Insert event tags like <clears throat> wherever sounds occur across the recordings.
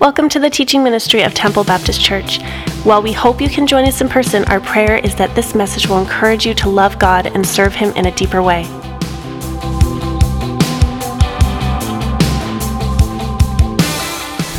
Welcome to the teaching ministry of Temple Baptist Church. While we hope you can join us in person, our prayer is that this message will encourage you to love God and serve Him in a deeper way.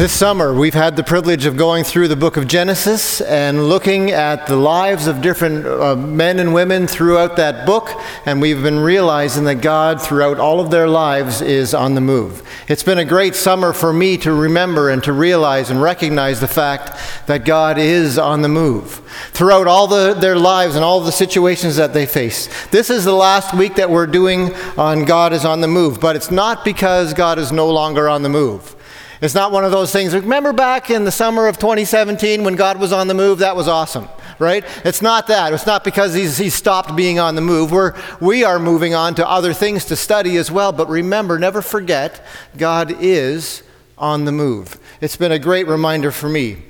This summer, we've had the privilege of going through the book of Genesis and looking at the lives of different uh, men and women throughout that book, and we've been realizing that God, throughout all of their lives, is on the move. It's been a great summer for me to remember and to realize and recognize the fact that God is on the move throughout all the, their lives and all the situations that they face. This is the last week that we're doing on God is on the move, but it's not because God is no longer on the move. It's not one of those things. Remember back in the summer of 2017 when God was on the move? That was awesome, right? It's not that. It's not because he's, stopped being on the move. We're, we are moving on to other things to study as well. But remember, never forget, God is on the move. It's been a great reminder for me.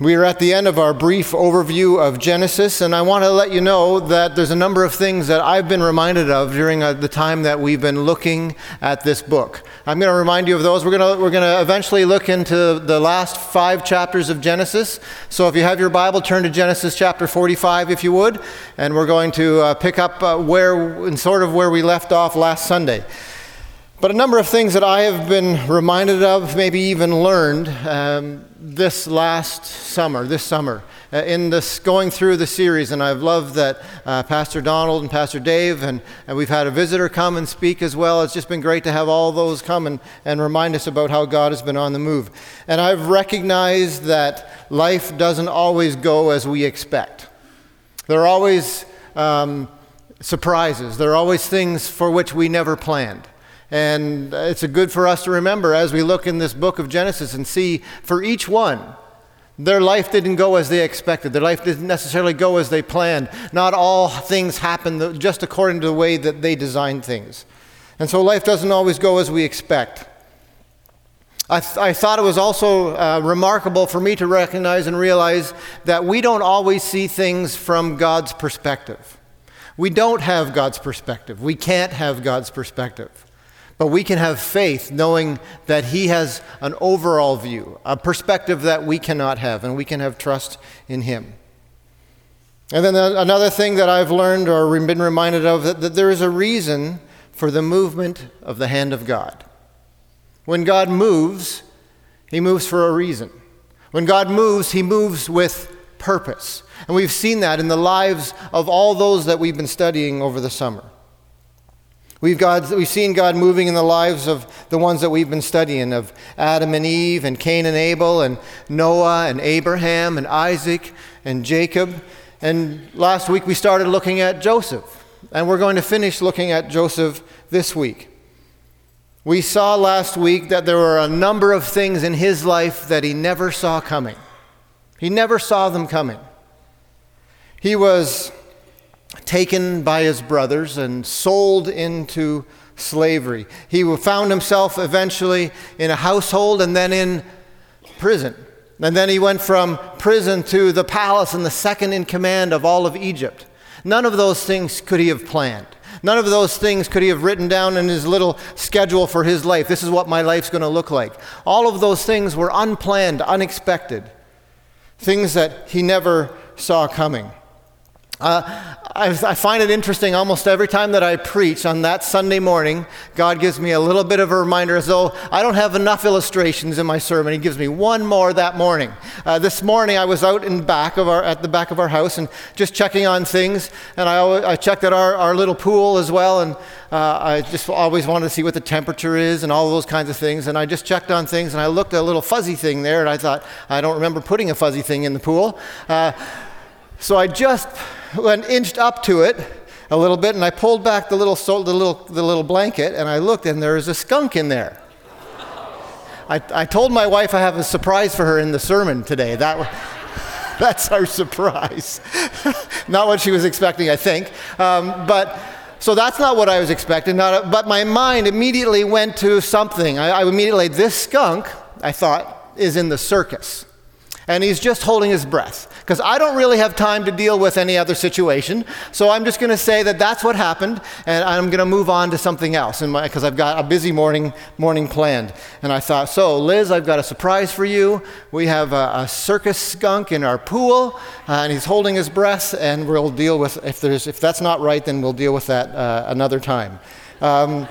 We are at the end of our brief overview of Genesis, and I want to let you know that there's a number of things that I've been reminded of during uh, the time that we've been looking at this book. I'm going to remind you of those. We're going to, we're going to eventually look into the last five chapters of Genesis. So if you have your Bible, turn to Genesis chapter 45, if you would, and we're going to uh, pick up uh, where, and sort of where we left off last Sunday. But a number of things that I have been reminded of, maybe even learned um, this last summer, this summer, uh, in this going through the series. And I've loved that uh, Pastor Donald and Pastor Dave, and, and we've had a visitor come and speak as well. It's just been great to have all those come and, and remind us about how God has been on the move. And I've recognized that life doesn't always go as we expect. There are always um, surprises, there are always things for which we never planned. And it's good for us to remember as we look in this book of Genesis and see for each one, their life didn't go as they expected. Their life didn't necessarily go as they planned. Not all things happen just according to the way that they designed things. And so life doesn't always go as we expect. I, th- I thought it was also uh, remarkable for me to recognize and realize that we don't always see things from God's perspective. We don't have God's perspective. We can't have God's perspective. But we can have faith knowing that He has an overall view, a perspective that we cannot have, and we can have trust in Him. And then another thing that I've learned or been reminded of that, that there is a reason for the movement of the hand of God. When God moves, He moves for a reason. When God moves, He moves with purpose. And we've seen that in the lives of all those that we've been studying over the summer. We've, God, we've seen God moving in the lives of the ones that we've been studying of Adam and Eve, and Cain and Abel, and Noah, and Abraham, and Isaac, and Jacob. And last week we started looking at Joseph, and we're going to finish looking at Joseph this week. We saw last week that there were a number of things in his life that he never saw coming. He never saw them coming. He was taken by his brothers and sold into slavery. He found himself eventually in a household and then in prison. And then he went from prison to the palace and the second in command of all of Egypt. None of those things could he have planned. None of those things could he have written down in his little schedule for his life. This is what my life's going to look like. All of those things were unplanned, unexpected, things that he never saw coming. Uh, I, I, find it interesting almost every time that I preach on that Sunday morning, God gives me a little bit of a reminder as though I don't have enough illustrations in my sermon. He gives me one more that morning. Uh, this morning I was out in back of our, at the back of our house and just checking on things, and I, always, I checked at our, our little pool as well, and uh, I just always wanted to see what the temperature is and all those kinds of things, and I just checked on things, and I looked at a little fuzzy thing there, and I thought, I don't remember putting a fuzzy thing in the pool. Uh, so I just <laughs> went inched up to it a little bit, and I pulled back the little, the little, the little blanket, and I looked, and there was a skunk in there. I, I told my wife I have a surprise for her in the sermon today. That, <laughs> that's our surprise. <laughs> not what she was expecting, I think. Um, but so that's not what I was expecting. Not, but my mind immediately went to something. I, I immediately, this skunk, I thought, is in the circus. And he's just holding his breath. Because I don't really have time to deal with any other situation, so I'm just going to say that that's what happened, and I'm going to move on to something else because I've got a busy morning morning planned. And I thought, so Liz, I've got a surprise for you. We have a, a circus skunk in our pool, uh, and he's holding his breath, and we'll deal with if there's if that's not right, then we'll deal with that uh, another time. Um,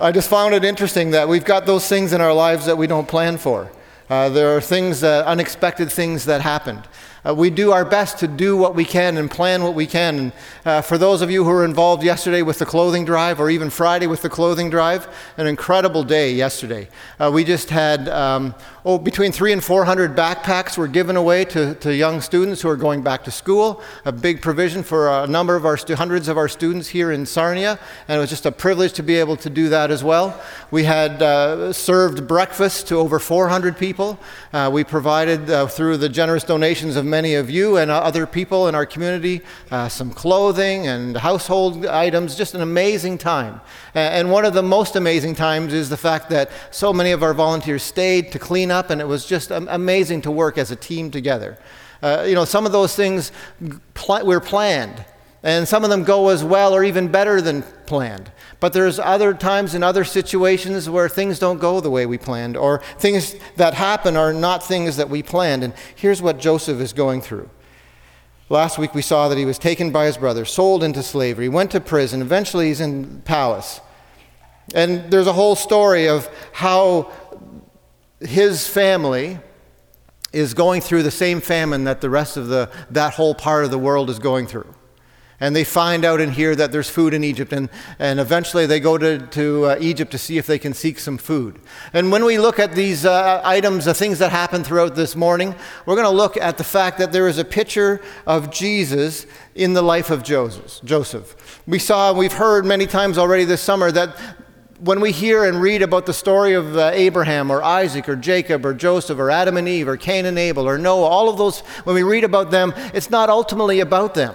I just found it interesting that we've got those things in our lives that we don't plan for. Uh, there are things, unexpected things that happened. Uh, we do our best to do what we can and plan what we can. And uh, for those of you who were involved yesterday with the clothing drive, or even Friday with the clothing drive, an incredible day yesterday. Uh, we just had um, oh, between three and four hundred backpacks were given away to, to young students who are going back to school. A big provision for a number of our stu- hundreds of our students here in Sarnia, and it was just a privilege to be able to do that as well. We had uh, served breakfast to over 400 people. Uh, we provided uh, through the generous donations of many of you and other people in our community uh, some clothing and household items. Just an amazing time. And one of the most amazing times is the fact that so many of our volunteers stayed to clean up, and it was just amazing to work as a team together. Uh, you know, some of those things pl- were planned, and some of them go as well or even better than planned. But there's other times in other situations where things don't go the way we planned, or things that happen are not things that we planned. And here's what Joseph is going through. Last week we saw that he was taken by his brothers, sold into slavery, went to prison, eventually he's in the palace. And there's a whole story of how his family is going through the same famine that the rest of the, that whole part of the world is going through. And they find out and hear that there's food in Egypt, and, and eventually they go to, to uh, Egypt to see if they can seek some food. And when we look at these uh, items, the things that happened throughout this morning, we're going to look at the fact that there is a picture of Jesus in the life of Joseph. Joseph. We saw, we've heard many times already this summer that when we hear and read about the story of uh, Abraham or Isaac or Jacob or Joseph or Adam and Eve or Cain and Abel or Noah, all of those, when we read about them, it's not ultimately about them.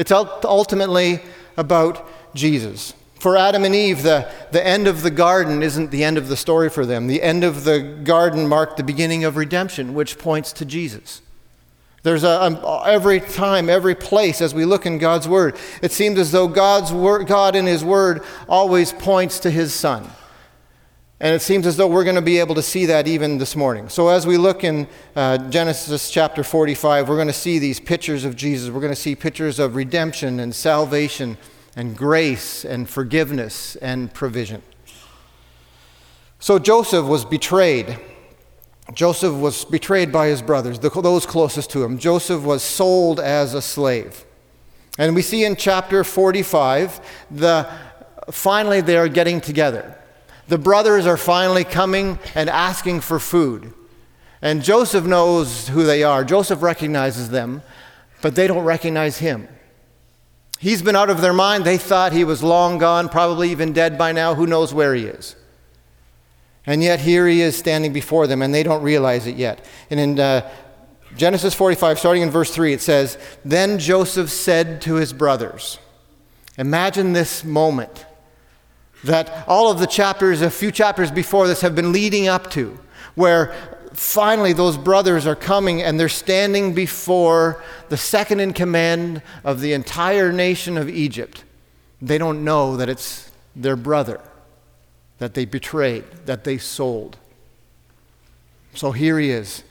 It's ultimately about Jesus. For Adam and Eve, the, the end of the garden isn't the end of the story for them. The end of the garden marked the beginning of redemption, which points to Jesus. There's a, a, every time, every place as we look in God's Word, it seems as though God's word, God in His Word always points to His Son. And it seems as though we're going to be able to see that even this morning. So, as we look in uh, Genesis chapter 45, we're going to see these pictures of Jesus. We're going to see pictures of redemption and salvation and grace and forgiveness and provision. So, Joseph was betrayed. Joseph was betrayed by his brothers, those closest to him. Joseph was sold as a slave. And we see in chapter 45, the, finally they are getting together. The brothers are finally coming and asking for food. And Joseph knows who they are. Joseph recognizes them, but they don't recognize him. He's been out of their mind. They thought he was long gone, probably even dead by now. Who knows where he is? And yet here he is standing before them, and they don't realize it yet. And in uh, Genesis 45, starting in verse 3, it says, Then Joseph said to his brothers, Imagine this moment that all of the chapters, a few chapters before this, have been leading up to, where finally those brothers are coming and they're standing before the second in command of the entire nation of Egypt. They don't know that it's their brother that they betrayed, that they sold. So here he is.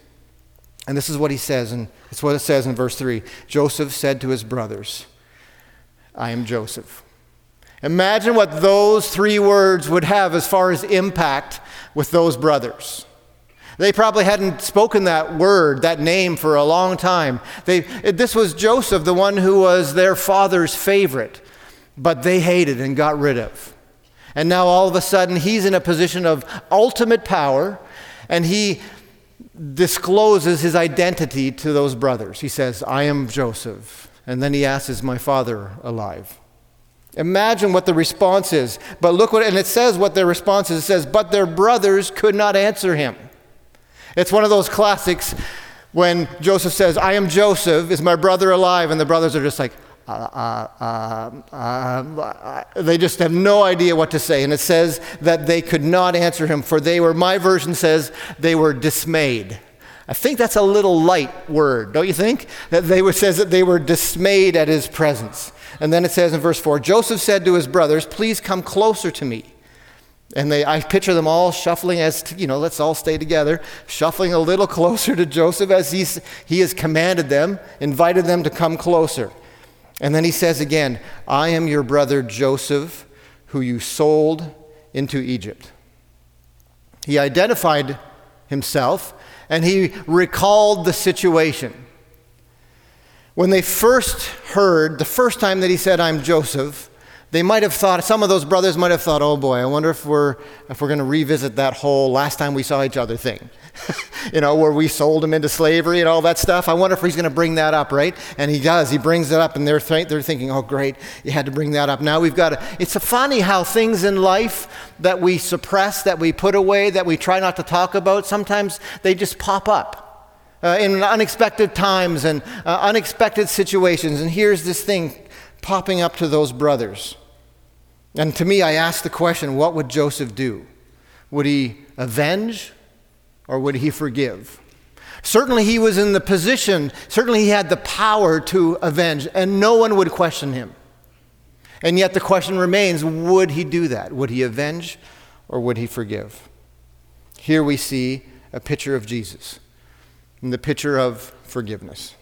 And this is what he says, and it's what it says in verse 3. Joseph said to his brothers, I am Joseph. Imagine what those three words would have as far as impact with those brothers. They probably hadn't spoken that word, that name, for a long time. They, this was Joseph, the one who was their father's favorite, but they hated and got rid of. And now all of a sudden he's in a position of ultimate power and he discloses his identity to those brothers. He says, I am Joseph. And then he asks, Is my father alive? Imagine what the response is. But look what, and it says what their response is. It says, But their brothers could not answer him. It's one of those classics when Joseph says, I am Joseph, is my brother alive? And the brothers are just like, uh, uh, uh, they just have no idea what to say. And it says that they could not answer him, for they were, my version says, they were dismayed. I think that's a little light word, don't you think? That they were, says that they were dismayed at his presence. And then it says in verse 4 Joseph said to his brothers, Please come closer to me. And they, I picture them all shuffling as, you know, let's all stay together, shuffling a little <laughs> closer to Joseph as he's, he has commanded them, invited them to come closer. And then he says again, I am your brother Joseph, who you sold into Egypt. He identified himself and he recalled the situation. When they first heard, the first time that he said, I'm Joseph, they might have thought, some of those brothers might have thought, oh boy, I wonder if we're, if we're going to revisit that whole last time we saw each other thing. <laughs> you know, where we sold him into slavery and all that stuff. I wonder if he's going to bring that up, right? And he does. He brings it up, and they're, th- they're thinking, oh, great, you had to bring that up. Now we've got to. It's funny how things in life that we suppress, that we put away, that we try not to talk about, sometimes they just pop up. Uh, in unexpected times and uh, unexpected situations. And here's this thing popping up to those brothers. And to me, I ask the question what would Joseph do? Would he avenge or would he forgive? Certainly, he was in the position, certainly, he had the power to avenge, and no one would question him. And yet, the question remains would he do that? Would he avenge or would he forgive? Here we see a picture of Jesus, and the picture of forgiveness.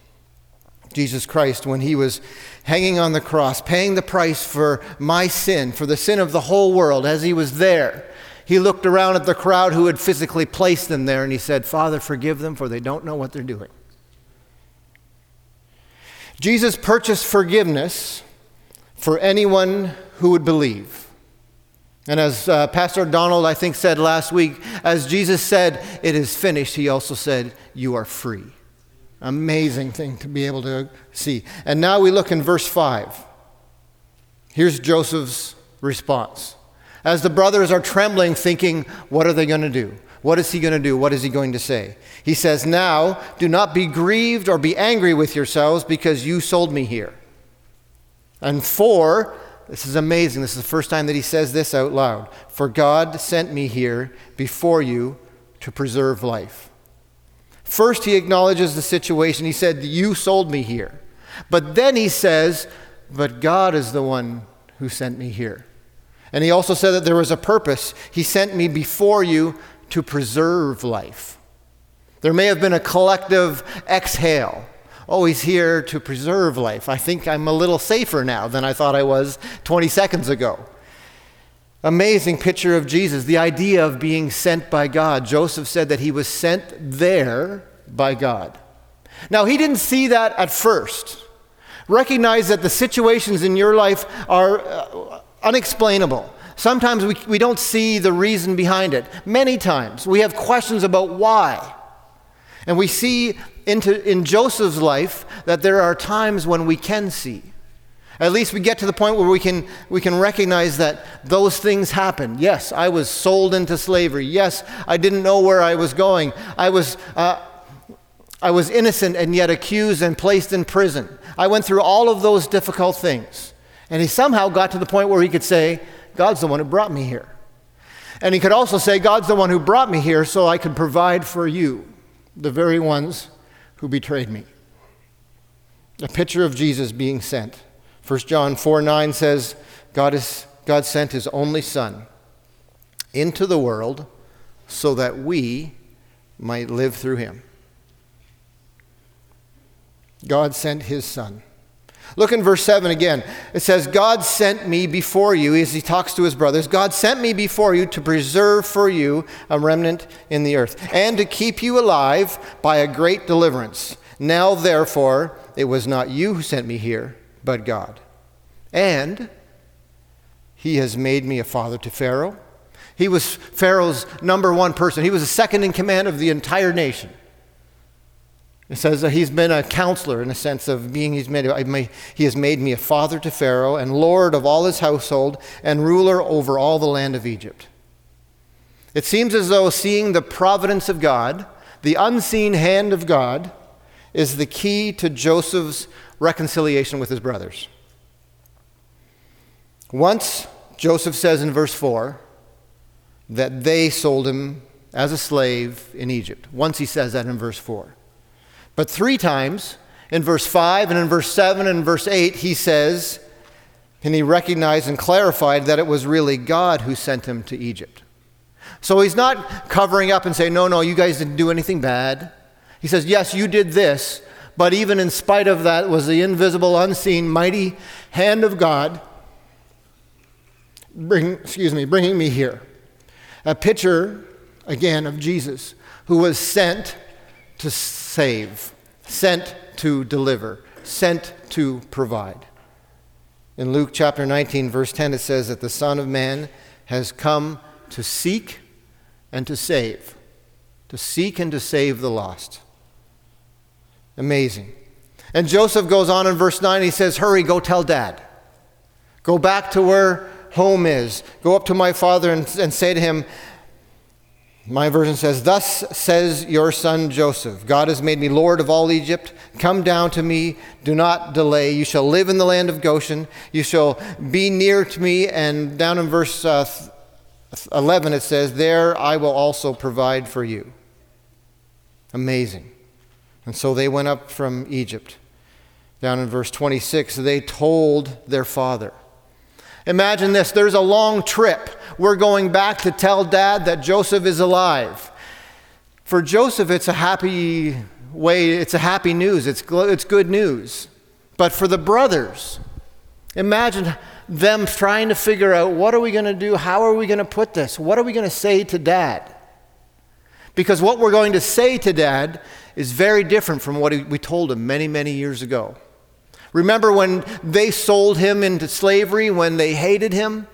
Jesus Christ, when he was hanging on the cross, paying the price for my sin, for the sin of the whole world, as he was there, he looked around at the crowd who had physically placed him there and he said, Father, forgive them, for they don't know what they're doing. Jesus purchased forgiveness for anyone who would believe. And as uh, Pastor Donald, I think, said last week, as Jesus said, It is finished, he also said, You are free. Amazing thing to be able to see. And now we look in verse 5. Here's Joseph's response. As the brothers are trembling, thinking, What are they going to do? What is he going to do? What is he going to say? He says, Now do not be grieved or be angry with yourselves because you sold me here. And for, this is amazing. This is the first time that he says this out loud. For God sent me here before you to preserve life. First, he acknowledges the situation. He said, You sold me here. But then he says, But God is the one who sent me here. And he also said that there was a purpose. He sent me before you to preserve life. There may have been a collective exhale. Oh, he's here to preserve life. I think I'm a little safer now than I thought I was 20 seconds ago. Amazing picture of Jesus, the idea of being sent by God. Joseph said that he was sent there by God. Now, he didn't see that at first. Recognize that the situations in your life are uh, unexplainable. Sometimes we, we don't see the reason behind it. Many times we have questions about why. And we see into, in Joseph's life that there are times when we can see. At least we get to the point where we can, we can recognize that those things happened. Yes, I was sold into slavery. Yes, I didn't know where I was going. I was, uh, I was innocent and yet accused and placed in prison. I went through all of those difficult things. And he somehow got to the point where he could say, God's the one who brought me here. And he could also say, God's the one who brought me here so I could provide for you, the very ones who betrayed me. A picture of Jesus being sent. 1 John 4 9 says, God, is, God sent his only Son into the world so that we might live through him. God sent his Son. Look in verse 7 again. It says, God sent me before you, as he talks to his brothers, God sent me before you to preserve for you a remnant in the earth, and to keep you alive by a great deliverance. Now, therefore, it was not you who sent me here but God. And he has made me a father to Pharaoh. He was Pharaoh's number one person, he was the second in command of the entire nation. It says that he's been a counselor in the sense of being, he's made, he has made me a father to Pharaoh and lord of all his household and ruler over all the land of Egypt. It seems as though seeing the providence of God, the unseen hand of God, is the key to Joseph's reconciliation with his brothers. Once, Joseph says in verse 4 that they sold him as a slave in Egypt. Once he says that in verse 4. But three times, in verse 5 and in verse 7 and verse 8, he says, and he recognized and clarified that it was really God who sent him to Egypt. So he's not covering up and saying, no, no, you guys didn't do anything bad. He says, yes, you did this, but even in spite of that was the invisible, unseen, mighty hand of God bring, excuse me, bringing me here. A picture, again, of Jesus who was sent to save, sent to deliver, sent to provide. In Luke chapter 19, verse 10, it says that the Son of Man has come to seek and to save, to seek and to save the lost. Amazing. And Joseph goes on in verse 9, he says, Hurry, go tell dad. Go back to where home is. Go up to my father and, and say to him, my version says, Thus says your son Joseph God has made me Lord of all Egypt. Come down to me. Do not delay. You shall live in the land of Goshen. You shall be near to me. And down in verse uh, 11, it says, There I will also provide for you. Amazing. And so they went up from Egypt. Down in verse 26, they told their father. Imagine this there's a long trip. We're going back to tell dad that Joseph is alive. For Joseph, it's a happy way, it's a happy news, it's, it's good news. But for the brothers, imagine them trying to figure out what are we going to do? How are we going to put this? What are we going to say to dad? Because what we're going to say to dad is very different from what we told him many, many years ago. Remember when they sold him into slavery, when they hated him?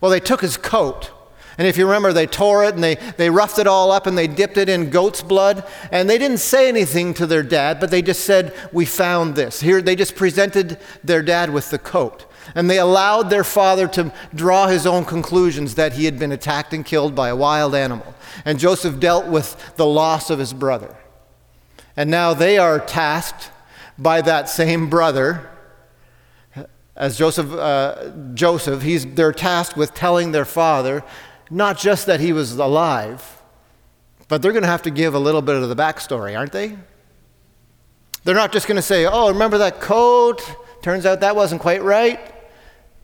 Well, they took his coat. And if you remember, they tore it and they, they roughed it all up and they dipped it in goat's blood. And they didn't say anything to their dad, but they just said, We found this. Here, they just presented their dad with the coat. And they allowed their father to draw his own conclusions that he had been attacked and killed by a wild animal. And Joseph dealt with the loss of his brother. And now they are tasked by that same brother. As Joseph, uh, Joseph, he's, they're tasked with telling their father not just that he was alive, but they're going to have to give a little bit of the backstory, aren't they? They're not just going to say, oh, remember that coat? Turns out that wasn't quite right.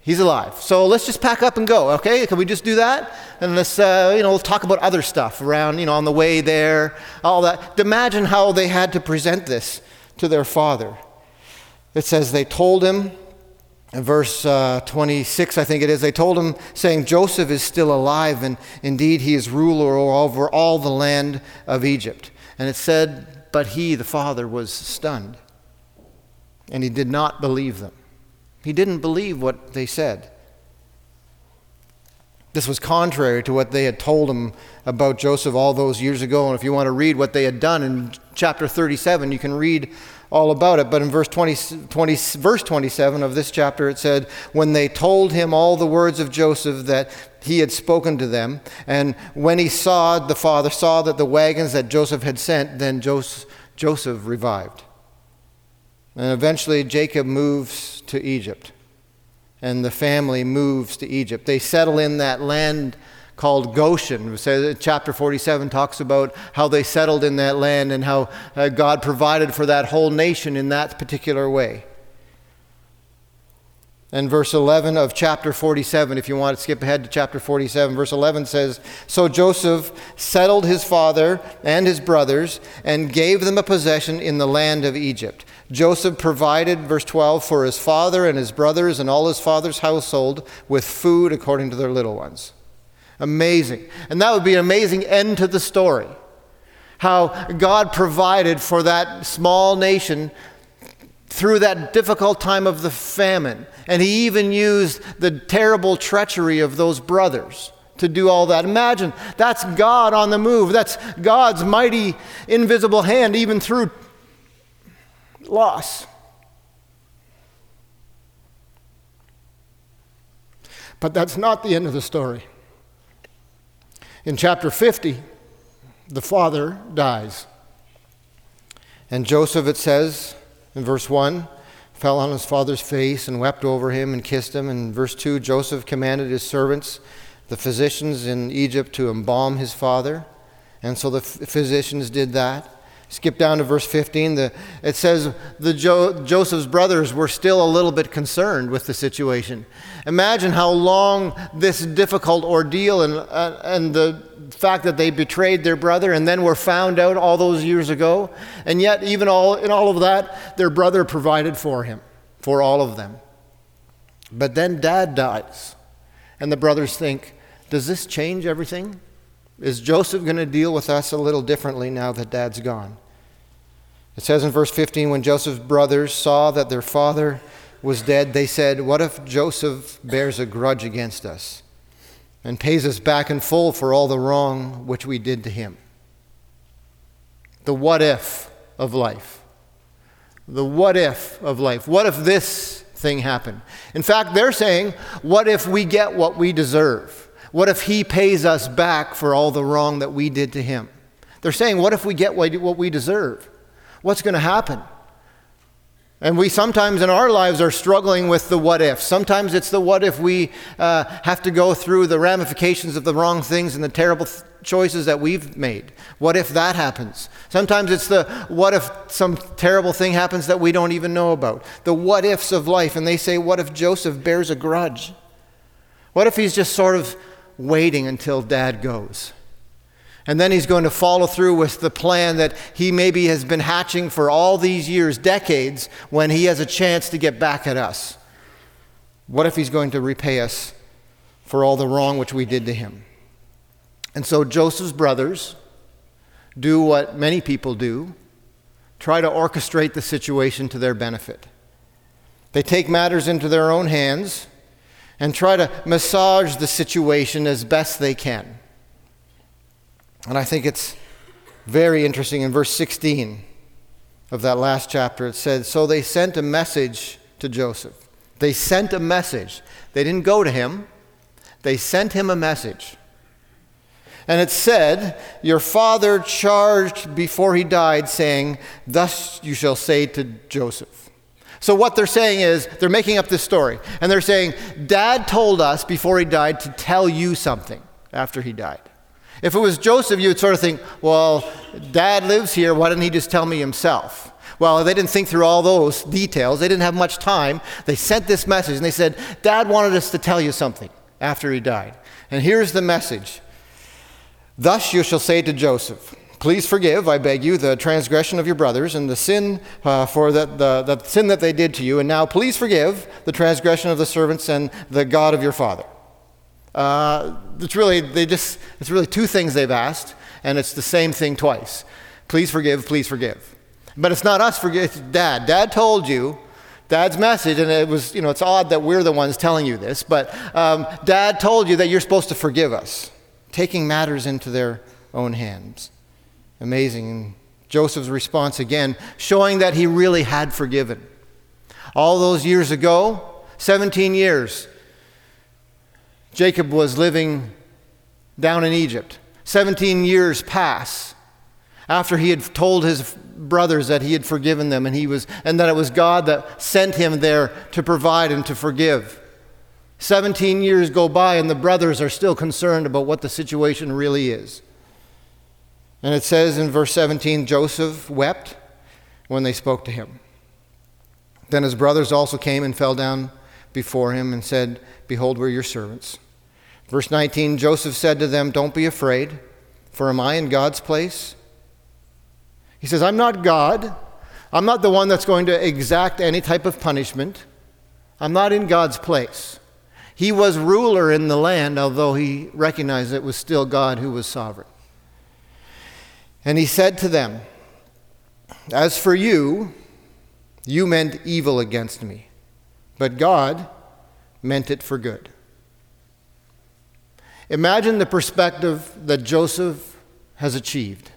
He's alive. So let's just pack up and go, okay? Can we just do that? And let's, uh, you know, we'll talk about other stuff around, you know, on the way there, all that. Imagine how they had to present this to their father. It says they told him, in verse uh, 26, I think it is, they told him, saying, Joseph is still alive, and indeed he is ruler over all the land of Egypt. And it said, But he, the father, was stunned, and he did not believe them. He didn't believe what they said. This was contrary to what they had told him about Joseph all those years ago. And if you want to read what they had done in chapter 37, you can read all about it. But in verse 20, 20, verse 27 of this chapter, it said, When they told him all the words of Joseph that he had spoken to them, and when he saw, the father saw that the wagons that Joseph had sent, then Joseph, Joseph revived. And eventually Jacob moves to Egypt and the family moves to Egypt. They settle in that land called Goshen. chapter 47 talks about how they settled in that land and how uh, God provided for that whole nation in that particular way. And verse 11 of chapter 47, if you want to skip ahead to chapter 47, verse 11 says So Joseph settled his father and his brothers and gave them a possession in the land of Egypt. Joseph provided, verse 12, for his father and his brothers and all his father's household with food according to their little ones. Amazing. And that would be an amazing end to the story. How God provided for that small nation through that difficult time of the famine. And he even used the terrible treachery of those brothers to do all that. Imagine that's God on the move. That's God's mighty, invisible hand, even through loss. But that's not the end of the story. In chapter 50, the father dies. And Joseph, it says in verse 1, fell on his father's face and wept over him and kissed him. In verse 2, Joseph commanded his servants, the physicians in Egypt, to embalm his father. And so the physicians did that. Skip down to verse 15. The, it says the jo- Joseph's brothers were still a little bit concerned with the situation. Imagine how long this difficult ordeal and, uh, and the fact that they betrayed their brother and then were found out all those years ago. And yet, even all, in all of that, their brother provided for him, for all of them. But then dad dies. And the brothers think, does this change everything? Is Joseph going to deal with us a little differently now that dad's gone? It says in verse 15 when Joseph's brothers saw that their father was dead, they said, What if Joseph bears a grudge against us and pays us back in full for all the wrong which we did to him? The what if of life. The what if of life. What if this thing happened? In fact, they're saying, What if we get what we deserve? What if he pays us back for all the wrong that we did to him? They're saying, What if we get what we deserve? What's going to happen? And we sometimes in our lives are struggling with the what if. Sometimes it's the what if we uh, have to go through the ramifications of the wrong things and the terrible th- choices that we've made. What if that happens? Sometimes it's the what if some terrible thing happens that we don't even know about. The what ifs of life. And they say, what if Joseph bears a grudge? What if he's just sort of waiting until dad goes? And then he's going to follow through with the plan that he maybe has been hatching for all these years, decades, when he has a chance to get back at us. What if he's going to repay us for all the wrong which we did to him? And so Joseph's brothers do what many people do try to orchestrate the situation to their benefit. They take matters into their own hands and try to massage the situation as best they can. And I think it's very interesting in verse 16 of that last chapter. It said, So they sent a message to Joseph. They sent a message. They didn't go to him, they sent him a message. And it said, Your father charged before he died, saying, Thus you shall say to Joseph. So, what they're saying is, they're making up this story. And they're saying, Dad told us before he died to tell you something after he died. If it was Joseph, you would sort of think, well, dad lives here, why didn't he just tell me himself? Well, they didn't think through all those details. They didn't have much time. They sent this message and they said, Dad wanted us to tell you something after he died. And here's the message Thus you shall say to Joseph, Please forgive, I beg you, the transgression of your brothers and the sin uh, for the, the, the sin that they did to you. And now please forgive the transgression of the servants and the God of your father. Uh, it's really they just it's really two things they've asked, and it's the same thing twice. Please forgive, please forgive. But it's not us forgive. It's Dad. Dad told you. Dad's message, and it was you know it's odd that we're the ones telling you this, but um, Dad told you that you're supposed to forgive us, taking matters into their own hands. Amazing. Joseph's response again, showing that he really had forgiven. All those years ago, 17 years, Jacob was living down in Egypt. 17 years pass after he had told his brothers that he had forgiven them and he was and that it was God that sent him there to provide and to forgive. 17 years go by and the brothers are still concerned about what the situation really is. And it says in verse 17 Joseph wept when they spoke to him. Then his brothers also came and fell down before him and said, Behold, we're your servants. Verse 19 Joseph said to them, Don't be afraid, for am I in God's place? He says, I'm not God. I'm not the one that's going to exact any type of punishment. I'm not in God's place. He was ruler in the land, although he recognized it was still God who was sovereign. And he said to them, As for you, you meant evil against me, but God meant it for good Imagine the perspective that Joseph has achieved.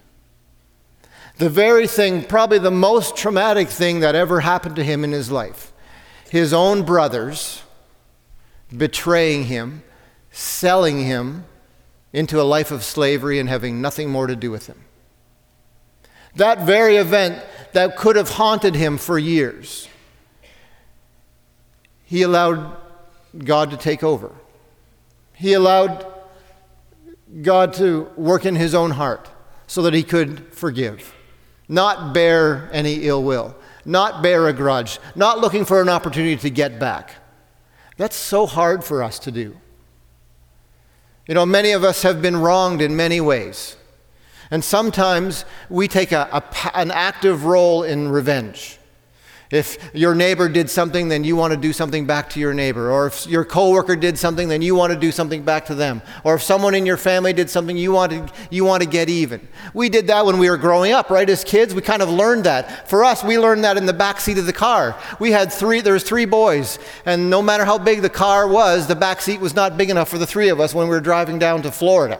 The very thing, probably the most traumatic thing that ever happened to him in his life. His own brothers betraying him, selling him into a life of slavery and having nothing more to do with him. That very event that could have haunted him for years, he allowed God to take over. He allowed God to work in his own heart so that he could forgive, not bear any ill will, not bear a grudge, not looking for an opportunity to get back. That's so hard for us to do. You know, many of us have been wronged in many ways. And sometimes we take a, a, an active role in revenge. If your neighbor did something, then you want to do something back to your neighbor. Or if your coworker did something, then you want to do something back to them. Or if someone in your family did something, you want to, you want to get even. We did that when we were growing up, right? As kids, we kind of learned that. For us, we learned that in the back seat of the car. We had three, there was three boys, and no matter how big the car was, the back seat was not big enough for the three of us when we were driving down to Florida.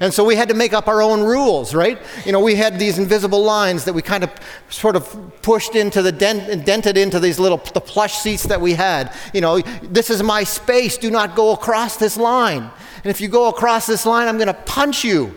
And so we had to make up our own rules, right? You know, we had these invisible lines that we kind of sort of pushed into the dent, dented into these little the plush seats that we had. You know, this is my space. Do not go across this line. And if you go across this line, I'm going to punch you.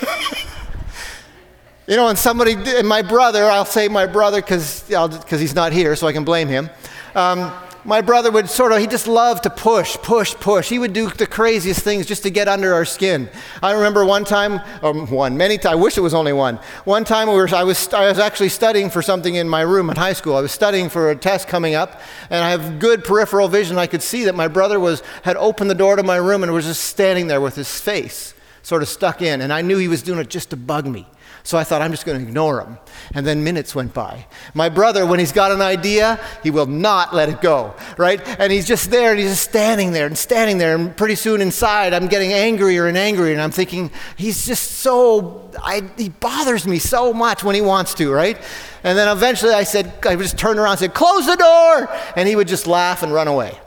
<laughs> you know, and somebody, and my brother, I'll say my brother because he's not here, so I can blame him. Um, my brother would sort of, he just loved to push, push, push. He would do the craziest things just to get under our skin. I remember one time, or um, one, many times, I wish it was only one. One time we were, I, was, I was actually studying for something in my room in high school. I was studying for a test coming up, and I have good peripheral vision. I could see that my brother was, had opened the door to my room and was just standing there with his face sort of stuck in. And I knew he was doing it just to bug me. So I thought, I'm just going to ignore him. And then minutes went by. My brother, when he's got an idea, he will not let it go, right? And he's just there and he's just standing there and standing there. And pretty soon inside, I'm getting angrier and angrier. And I'm thinking, he's just so, I, he bothers me so much when he wants to, right? And then eventually I said, I just turned around and said, close the door. And he would just laugh and run away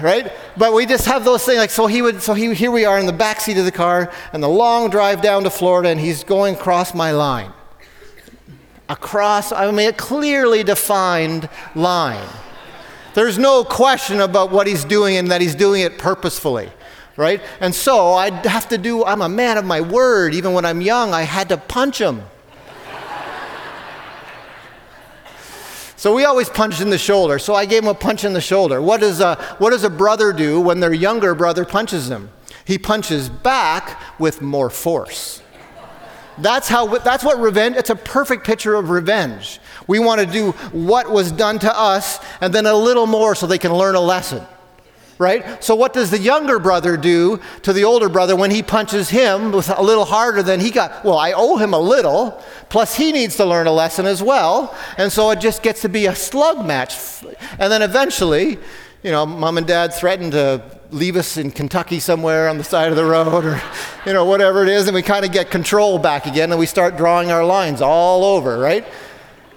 right? But we just have those things like so he would so he here we are in the back seat of the car and the long drive down to Florida and he's going across my line. Across I mean a clearly defined line. There's no question about what he's doing and that he's doing it purposefully. Right? And so I'd have to do, I'm a man of my word. Even when I'm young, I had to punch him. So we always punched in the shoulder. So I gave him a punch in the shoulder. What does a, what does a brother do when their younger brother punches them? He punches back with more force. That's, how, that's what revenge, it's a perfect picture of revenge. We want to do what was done to us and then a little more so they can learn a lesson right? So, what does the younger brother do to the older brother when he punches him with a little harder than he got? Well, I owe him a little, plus he needs to learn a lesson as well. And so it just gets to be a slug match. And then eventually, you know, mom and dad threaten to leave us in Kentucky somewhere on the side of the road or, you know, whatever it is, and we kind of get control back again and we start drawing our lines all over, right?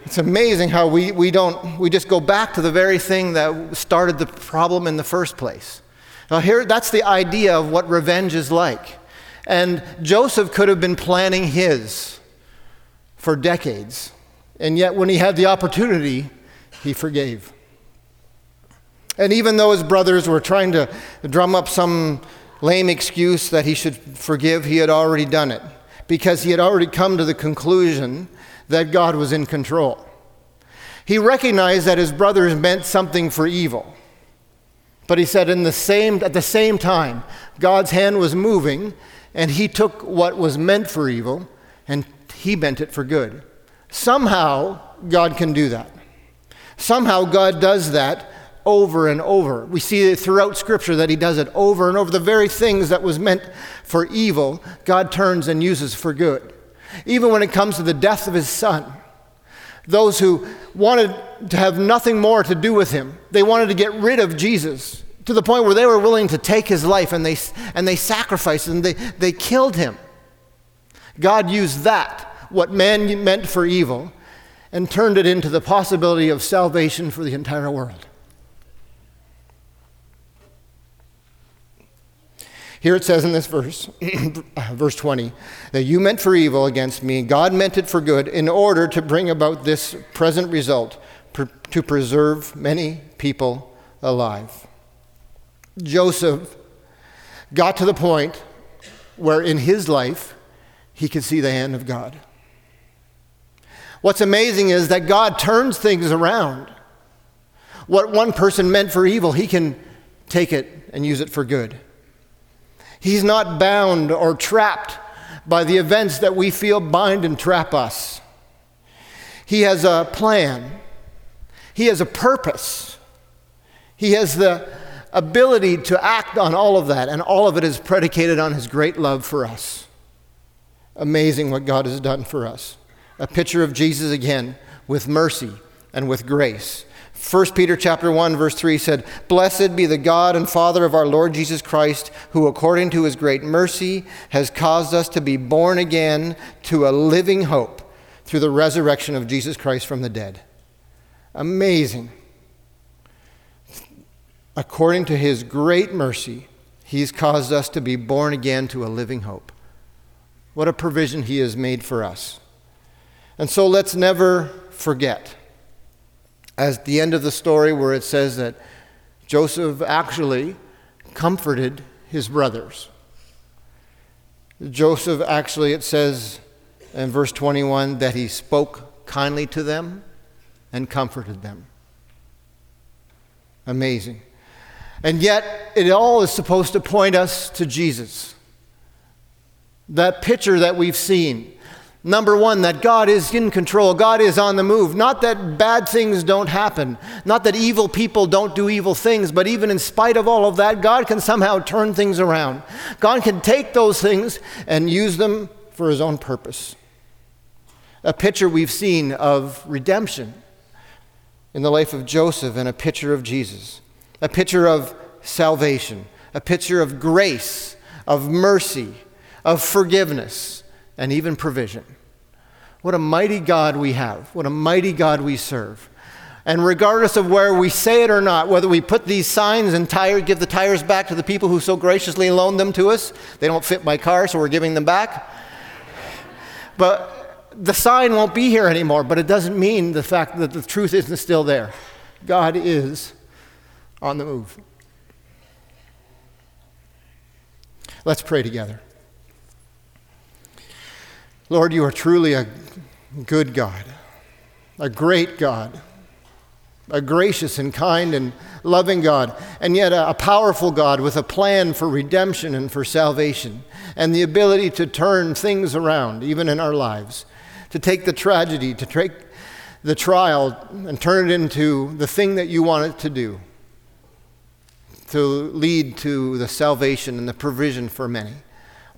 It's amazing how we, we don't, we just go back to the very thing that started the problem in the first place. Now, here, that's the idea of what revenge is like. And Joseph could have been planning his for decades. And yet, when he had the opportunity, he forgave. And even though his brothers were trying to drum up some lame excuse that he should forgive, he had already done it because he had already come to the conclusion that God was in control. He recognized that his brothers meant something for evil. But he said in the same, at the same time, God's hand was moving, and he took what was meant for evil and he meant it for good. Somehow, God can do that. Somehow, God does that over and over. We see it throughout Scripture that He does it over and over. The very things that was meant for evil, God turns and uses for good. Even when it comes to the death of his son, those who wanted to have nothing more to do with him, they wanted to get rid of Jesus to the point where they were willing to take his life and they, and they sacrificed and they, they killed him. God used that, what man meant for evil, and turned it into the possibility of salvation for the entire world. Here it says in this verse, <clears throat> verse 20, that you meant for evil against me, God meant it for good in order to bring about this present result, to preserve many people alive. Joseph got to the point where in his life he could see the hand of God. What's amazing is that God turns things around. What one person meant for evil, he can take it and use it for good. He's not bound or trapped by the events that we feel bind and trap us. He has a plan, He has a purpose, He has the ability to act on all of that, and all of it is predicated on His great love for us. Amazing what God has done for us. A picture of Jesus again with mercy and with grace. 1 Peter chapter 1 verse 3 said, "Blessed be the God and Father of our Lord Jesus Christ, who according to his great mercy has caused us to be born again to a living hope through the resurrection of Jesus Christ from the dead." Amazing. According to his great mercy, he's caused us to be born again to a living hope. What a provision he has made for us. And so let's never forget at the end of the story where it says that Joseph actually comforted his brothers. Joseph actually, it says in verse 21 that he spoke kindly to them and comforted them. Amazing. And yet, it all is supposed to point us to Jesus. That picture that we've seen Number one, that God is in control, God is on the move. Not that bad things don't happen, not that evil people don't do evil things, but even in spite of all of that, God can somehow turn things around. God can take those things and use them for His own purpose. A picture we've seen of redemption in the life of Joseph and a picture of Jesus, a picture of salvation, a picture of grace, of mercy, of forgiveness and even provision. What a mighty God we have. What a mighty God we serve. And regardless of where we say it or not, whether we put these signs and tire, give the tires back to the people who so graciously loaned them to us, they don't fit my car, so we're giving them back. But the sign won't be here anymore, but it doesn't mean the fact that the truth isn't still there. God is on the move. Let's pray together. Lord, you are truly a good God, a great God, a gracious and kind and loving God, and yet a, powerful God with a plan for redemption and for salvation, and the ability to turn things around, even in our lives, to take the tragedy, to take the trial, and turn it into the thing that you want it to do, to lead to the salvation and the provision for many.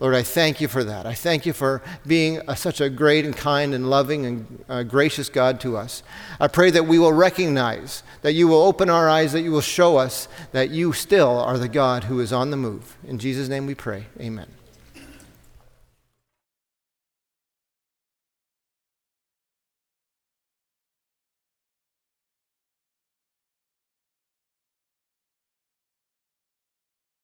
Lord, I thank you for that. I thank you for being a, such a great and kind and loving and uh, gracious God to us. I pray that we will recognize, that you will open our eyes, that you will show us that you still are the God who is on the move. In Jesus' name we pray. Amen.